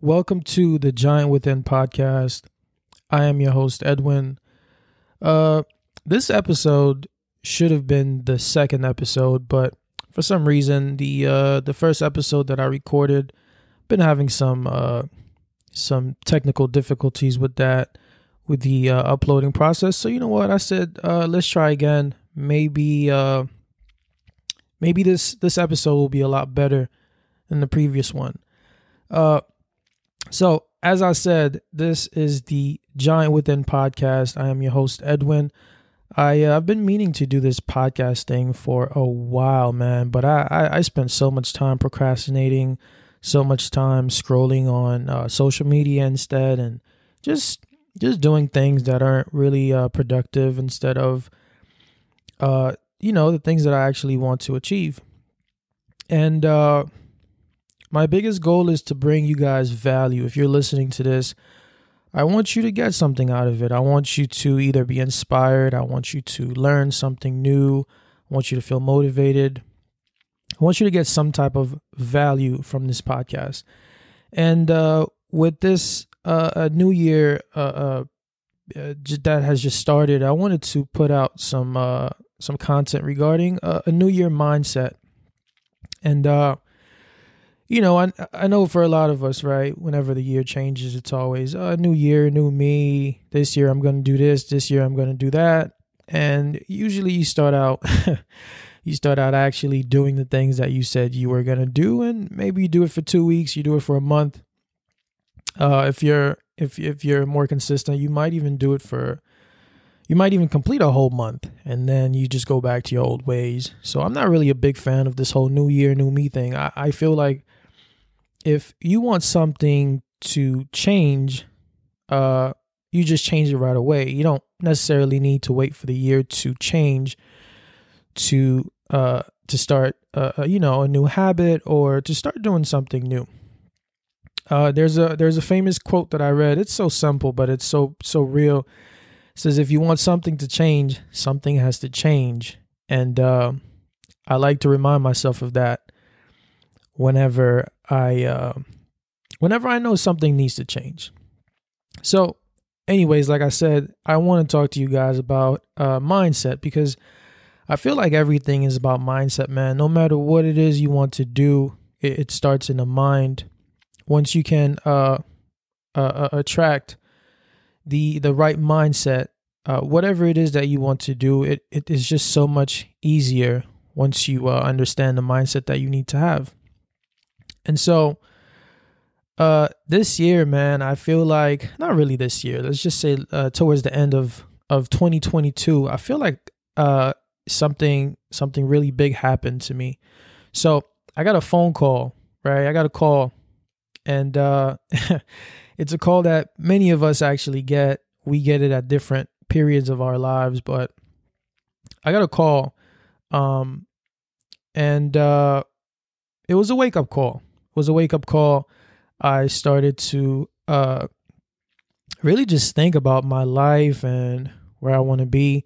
Welcome to the Giant Within podcast. I am your host, Edwin. Uh, this episode should have been the second episode, but for some reason, the uh, the first episode that I recorded been having some uh, some technical difficulties with that with the uh, uploading process. So you know what? I said uh, let's try again. Maybe uh, maybe this this episode will be a lot better than the previous one. Uh, so, as I said, this is the Giant Within podcast. I am your host, Edwin. I, uh, I've been meaning to do this podcast thing for a while, man, but I, I, I spent so much time procrastinating, so much time scrolling on uh, social media instead, and just just doing things that aren't really uh, productive instead of, uh, you know, the things that I actually want to achieve. And uh, my biggest goal is to bring you guys value. If you're listening to this, I want you to get something out of it. I want you to either be inspired, I want you to learn something new, I want you to feel motivated. I want you to get some type of value from this podcast. And uh, with this uh, a new year uh, uh, uh that has just started, I wanted to put out some uh, some content regarding a new year mindset. And you know, I I know for a lot of us, right? Whenever the year changes, it's always a uh, new year, new me. This year I'm going to do this. This year I'm going to do that. And usually you start out, you start out actually doing the things that you said you were going to do, and maybe you do it for two weeks, you do it for a month. Uh, if you're if if you're more consistent, you might even do it for you might even complete a whole month and then you just go back to your old ways. So I'm not really a big fan of this whole new year, new me thing. I, I feel like if you want something to change, uh, you just change it right away. You don't necessarily need to wait for the year to change to uh to start uh, uh you know a new habit or to start doing something new. Uh, there's a there's a famous quote that I read. It's so simple, but it's so so real. It says if you want something to change, something has to change, and uh, I like to remind myself of that whenever I uh, whenever I know something needs to change. So, anyways, like I said, I want to talk to you guys about uh, mindset because I feel like everything is about mindset, man. No matter what it is you want to do, it, it starts in the mind. Once you can uh, uh, uh attract the the right mindset, uh, whatever it is that you want to do, it, it is just so much easier once you uh, understand the mindset that you need to have. And so uh this year, man, I feel like not really this year. Let's just say uh, towards the end of of 2022, I feel like uh something something really big happened to me. So, I got a phone call, right? I got a call and uh it's a call that many of us actually get. We get it at different periods of our lives, but I got a call um and uh it was a wake up call was a wake up call. I started to uh, really just think about my life and where I want to be.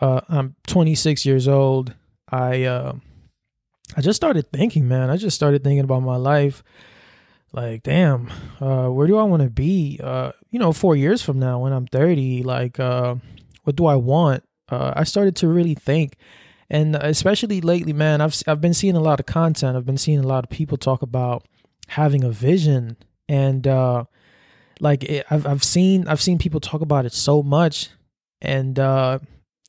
Uh, I'm 26 years old. I uh, I just started thinking, man. I just started thinking about my life. Like, damn, uh, where do I want to be? Uh, you know, four years from now when I'm 30. Like, uh, what do I want? Uh, I started to really think, and especially lately, man, I've I've been seeing a lot of content. I've been seeing a lot of people talk about having a vision, and uh, like it, I've I've seen I've seen people talk about it so much, and uh,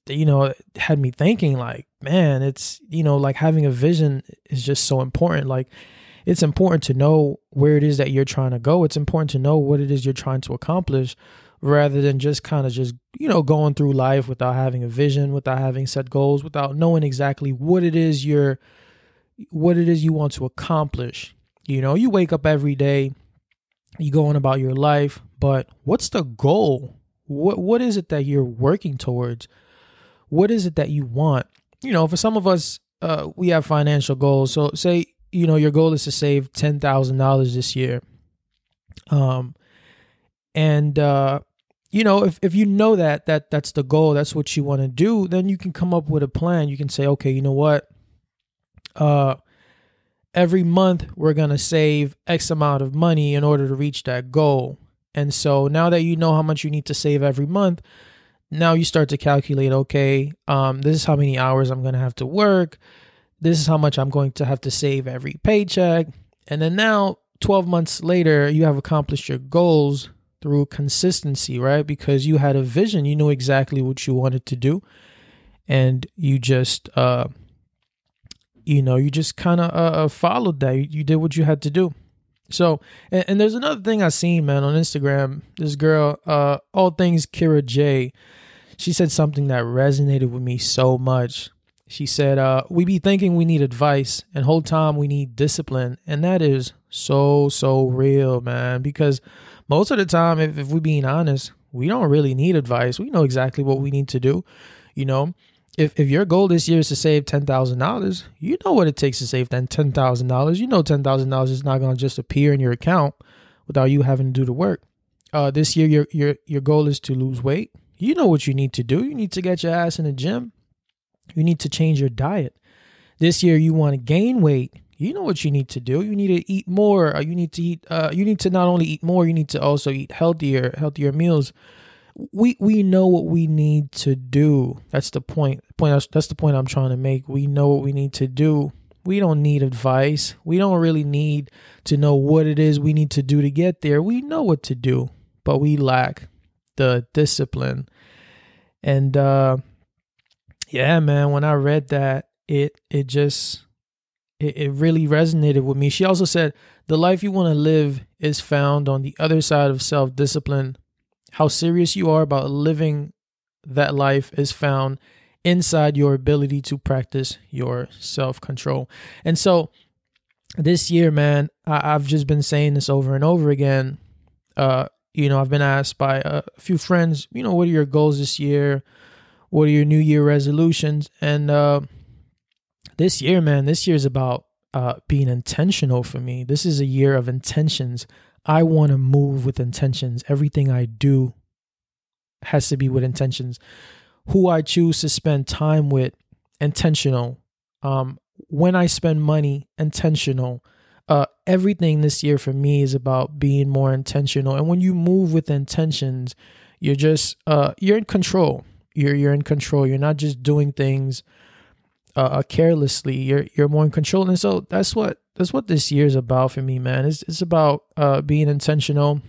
you know, it had me thinking like, man, it's you know, like having a vision is just so important. Like, it's important to know where it is that you're trying to go. It's important to know what it is you're trying to accomplish rather than just kind of just you know going through life without having a vision without having set goals without knowing exactly what it is you're what it is you want to accomplish. You know you wake up every day you go on about your life but what's the goal? What what is it that you're working towards? What is it that you want? You know for some of us uh we have financial goals. So say you know your goal is to save $10,000 this year. Um and uh you know if, if you know that that that's the goal that's what you want to do then you can come up with a plan you can say okay you know what uh every month we're going to save X amount of money in order to reach that goal. And so now that you know how much you need to save every month, now you start to calculate okay, um, this is how many hours I'm going to have to work. This is how much I'm going to have to save every paycheck. And then now, 12 months later, you have accomplished your goals through consistency, right? Because you had a vision, you knew exactly what you wanted to do, and you just, uh, you know, you just kind of uh, uh, followed that. You, did what you had to do. So, and, and, there's another thing I seen, man, on Instagram. This girl, uh, all things Kira J, she said something that resonated with me so much. She said, uh, we be thinking we need advice and whole time we need discipline. And that is so, so real, man. Because most of the time, if, if we're being honest, we don't really need advice. We know exactly what we need to do. You know, if, if your goal this year is to save $10,000, you know what it takes to save that $10,000. You know $10,000 is not going to just appear in your account without you having to do the work. Uh, this year, your, your, your goal is to lose weight. You know what you need to do. You need to get your ass in the gym. You need to change your diet. This year, you want to gain weight you know what you need to do. You need to eat more. Uh, you need to eat. Uh, you need to not only eat more. You need to also eat healthier, healthier meals. We we know what we need to do. That's the point. Point. That's the point I'm trying to make. We know what we need to do. We don't need advice. We don't really need to know what it is we need to do to get there. We know what to do, but we lack the discipline. And uh, yeah, man, when I read that, it it just it, it really resonated with me. She also said, The life you want to live is found on the other side of self discipline. How serious you are about living that life is found inside your ability to practice your self control. And so, this year, man, I, have just been saying this over and over again. Uh, you know, I've been asked by a few friends, you know, what are your goals this year? What are your New Year resolutions? And uh, this year, man, this year is about uh, being intentional for me. This is a year of intentions. I want to move with intentions. Everything I do has to be with intentions. Who I choose to spend time with, intentional. Um, when I spend money, intentional. Uh, everything this year for me is about being more intentional. And when you move with intentions, you're just uh, you're in control. You're you're in control. You're not just doing things uh, uh, carelessly. You're you're more in control, and so that's what that's what this year is about for me, man. It's it's about uh, being intentional.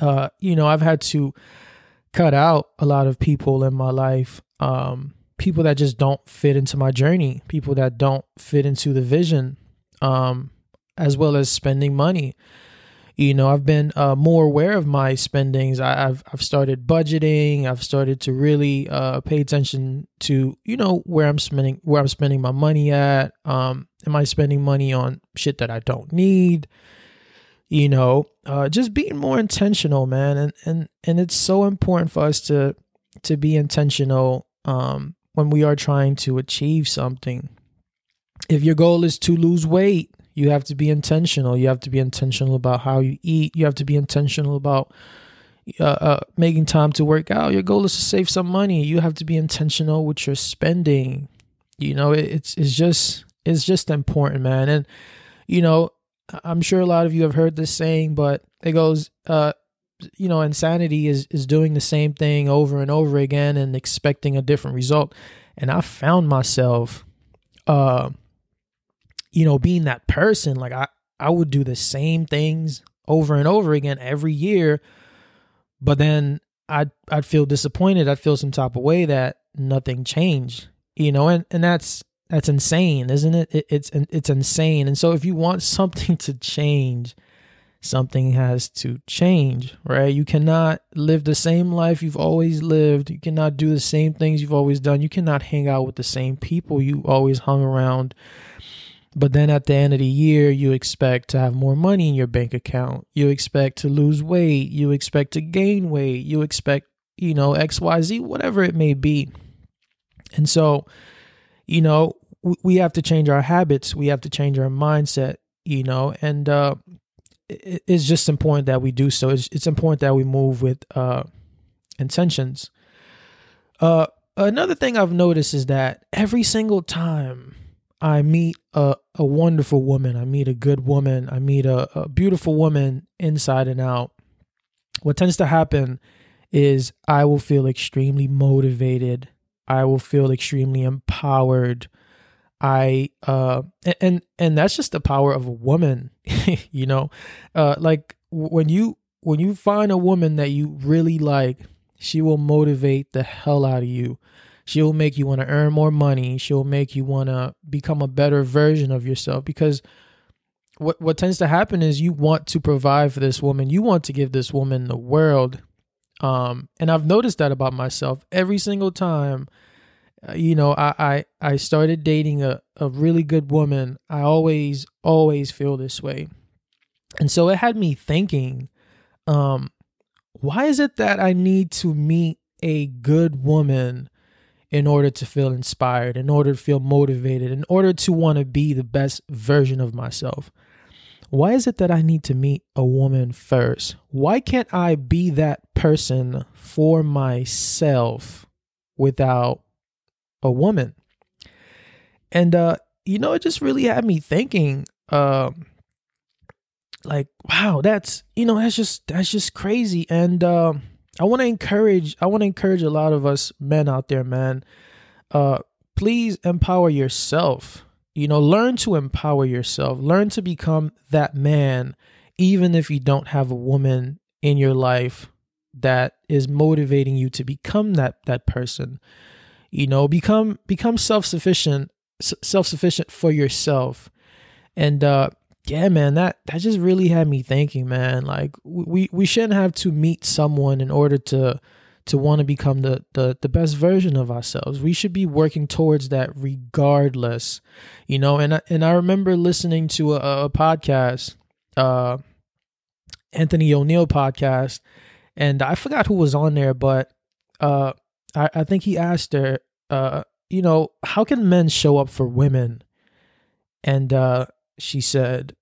Uh, you know, I've had to cut out a lot of people in my life, um, people that just don't fit into my journey, people that don't fit into the vision, um, as well as spending money you know i've been uh, more aware of my spendings. I, have i've started budgeting. I've started to really uh, pay attention to you know where i'm spending where i'm spending my money at. Um am i spending money on shit that i don't need? You know uh, just being more intentional man. And and and it's so important for us to to be intentional um when we are trying to achieve something. If your goal is to lose weight you have to be intentional. You have to be intentional about how you eat. You have to be intentional about uh, uh, making time to work out. Your goal is to save some money. You have to be intentional with your spending. You know, it, it's it's just it's just important, man. And you know, I'm sure a lot of you have heard this saying, but it goes, uh, you know, insanity is is doing the same thing over and over again and expecting a different result. And I found myself, uh, you know, being that person, like I, I would do the same things over and over again every year, but then I'd I'd feel disappointed. I'd feel some type of way that nothing changed, you know, and and that's that's insane, isn't it? it it's it's insane. And so if you want something to change, something has to change, right? You cannot live the same life you've always lived. You cannot do the same things you've always done. You cannot hang out with the same people you always hung around. But then at the end of the year, you expect to have more money in your bank account. You expect to lose weight. You expect to gain weight. You expect, you know, XYZ, whatever it may be. And so, you know, we have to change our habits. We have to change our mindset, you know, and uh, it's just important that we do so. It's, it's important that we move with uh, intentions. Uh, another thing I've noticed is that every single time I meet a, a wonderful woman, I meet a good woman, I meet a, a beautiful woman inside and out, what tends to happen is I will feel extremely motivated. I will feel extremely empowered. I uh and and that's just the power of a woman, you know. Uh like when you when you find a woman that you really like, she will motivate the hell out of you. She'll make you want to earn more money. She'll make you want to become a better version of yourself because what what tends to happen is you want to provide for this woman. You want to give this woman the world. Um and I've noticed that about myself every single time uh, you know, I, I I started dating a, a really good woman. I always always feel this way. And so it had me thinking, um, why is it that I need to meet a good woman in order to feel inspired, in order to feel motivated, in order to want to be the best version of myself? Why is it that I need to meet a woman first? Why can't I be that person for myself without a woman. And uh, you know, it just really had me thinking, um, like, wow, that's you know, that's just that's just crazy. And uh, I want to encourage, I want to encourage a lot of us men out there, man. Uh, please empower yourself. You know, learn to empower yourself. Learn to become that man, even if you don't have a woman in your life that is motivating you to become that that person you know become become self-sufficient self-sufficient for yourself and uh yeah man that that just really had me thinking man. Like we we shouldn't have to meet someone in order to to want to become the, the the best version of ourselves. We should be working towards that regardless you know? And I, and I remember listening to a, a podcast uh Anthony O'Neal podcast and I forgot who was on there but uh I, I think he asked her, uh, you know, how can men show up for women? And uh, she said,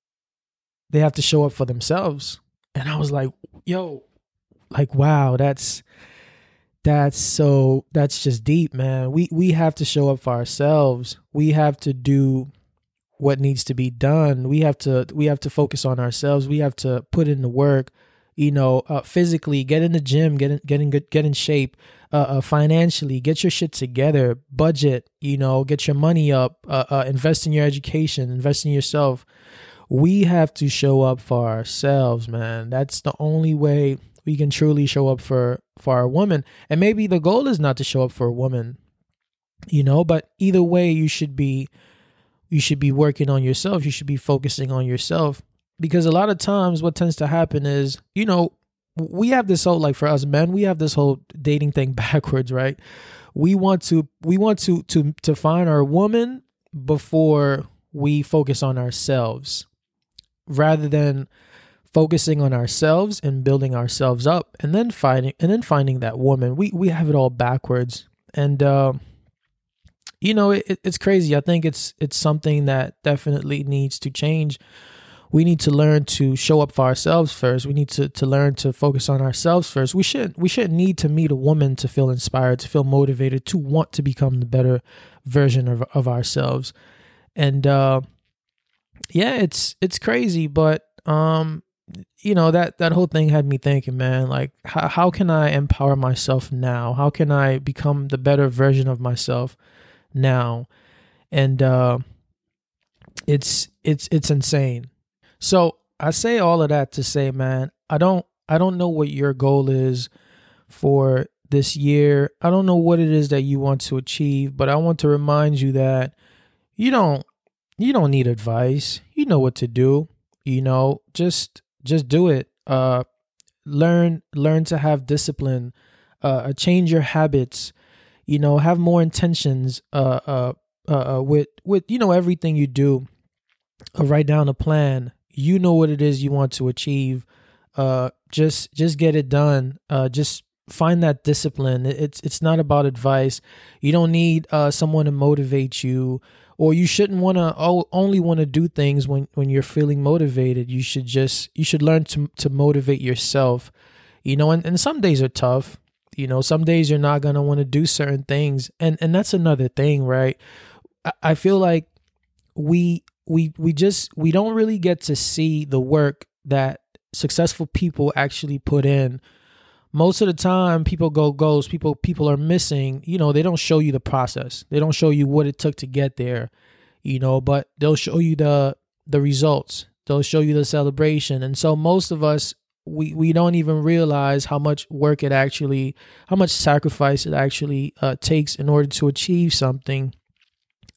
they have to show up for themselves. And I was like, yo, like, wow, that's that's so that's just deep, man. We we have to show up for ourselves. We have to do what needs to be done. We have to we have to focus on ourselves. We have to put in the work you know, uh, physically, get in the gym, get in, get in good, get in shape, uh, uh, financially, get your shit together, budget, you know, get your money up, uh, uh, invest in your education, invest in yourself. We have to show up for ourselves, man. That's the only way we can truly show up for for our woman. And maybe the goal is not to show up for a woman, you know, but either way, you should be you should be working on yourself. You should be focusing on yourself because a lot of times what tends to happen is you know we have this whole like for us men we have this whole dating thing backwards right? We want to we want to to to find our woman before we focus on ourselves rather than focusing on ourselves and building ourselves up and then finding and then finding that woman. We we have it all backwards. And uh you know it, it's crazy. I think it's it's something that definitely needs to change we need to learn to show up for ourselves first. We need to, to learn to focus on ourselves first. We shouldn't we shouldn't need to meet a woman to feel inspired, to feel motivated, to want to become the better version of, of ourselves. And uh yeah, it's it's crazy, but um you know that that whole thing had me thinking man like how, how can i empower myself now how can i become the better version of myself now and uh it's it's it's insane so I say all of that to say, man, I don't I don't know what your goal is for this year. I don't know what it is that you want to achieve, but I want to remind you that you don't you don't need advice. You know what to do. You know, just just do it. Uh learn learn to have discipline. Uh change your habits. You know, have more intentions uh uh uh, uh with with you know everything you do. Uh, write down a plan you know what it is you want to achieve uh just just get it done uh just find that discipline. It's it's not about advice. You don't need uh someone to motivate you or you shouldn't want to only want to do things when when you're feeling motivated. You should just you should learn to to motivate yourself you know and, and some days are tough. You know some days you're not going to want to do certain things. And and that's another thing right? I, I feel like we we we just we don't really get to see the work that successful people actually put in. Most of the time people go ghost people people are missing you know they don't show you the process. They don't show you what it took to get there you know but they'll show you the the results. They'll show you the celebration. And so most of us we we don't even realize how much work it actually how much sacrifice it actually uh, takes in order to achieve something.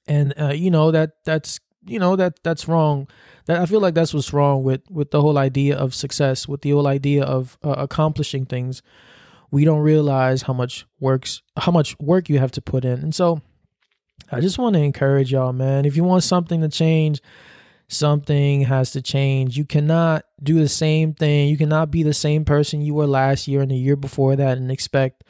And uh, you know that that's you know that that's wrong. That i feel like that's what's wrong with with the whole idea of success with the whole idea of uh, accomplishing things. We don't realize how much works how much work you have to put in. And so i just want to encourage y'all man if you want something to change something has to change. You cannot do the same thing. You cannot be the same person you were last year and the year before that and expect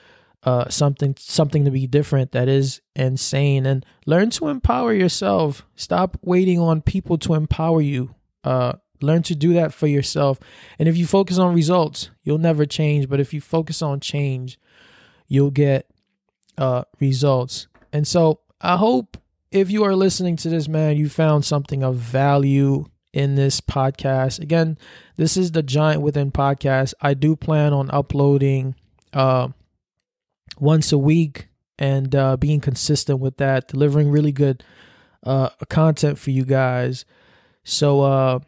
uh, something something to be different that is insane. And learn to empower yourself. Stop waiting on people to empower you. Uh, learn to do that for yourself. And if you focus on results you'll never change. But if you focus on change you'll get uh, results. And so i hope if you are listening to this man you found something of value in this podcast. Again this is the giant within podcast. I do plan on uploading uh, once a week and uh, being consistent with that, delivering really good uh, content for you guys. So uh,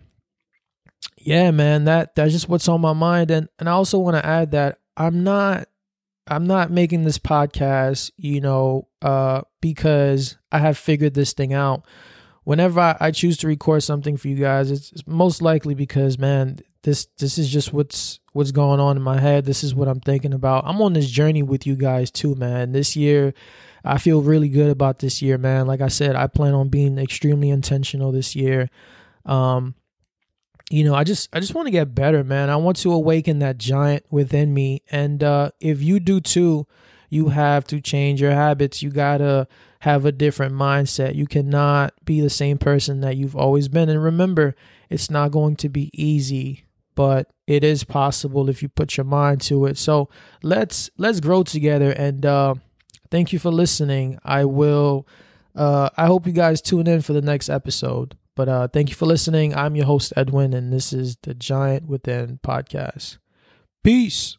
yeah, man, that that's just what's on my mind, and and I also want to add that I'm not I'm not making this podcast, you know, uh, because I have figured this thing out. Whenever I, I choose to record something for you guys, it's, it's most likely because, man, this this is just what's what's going on in my head. This is what I'm thinking about. I'm on this journey with you guys too, man. This year, I feel really good about this year, man. Like I said, I plan on being extremely intentional this year. Um, you know, I just I just want to get better, man. I want to awaken that giant within me. And uh if you do too, you have to change your habits. You got to have a different mindset. You cannot be the same person that you've always been. And remember, it's not going to be easy but it is possible if you put your mind to it. So let's let's grow together and uh, thank you for listening. I will uh, I hope you guys tune in for the next episode. But uh, thank you for listening. I'm your host Edwin and this is the Giant Within podcast. Peace.